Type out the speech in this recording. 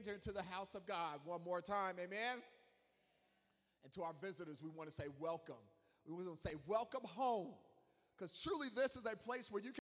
enter into the house of God. One more time, amen. And to our visitors, we want to say welcome. We want to say welcome home. Because truly, this is a place where you can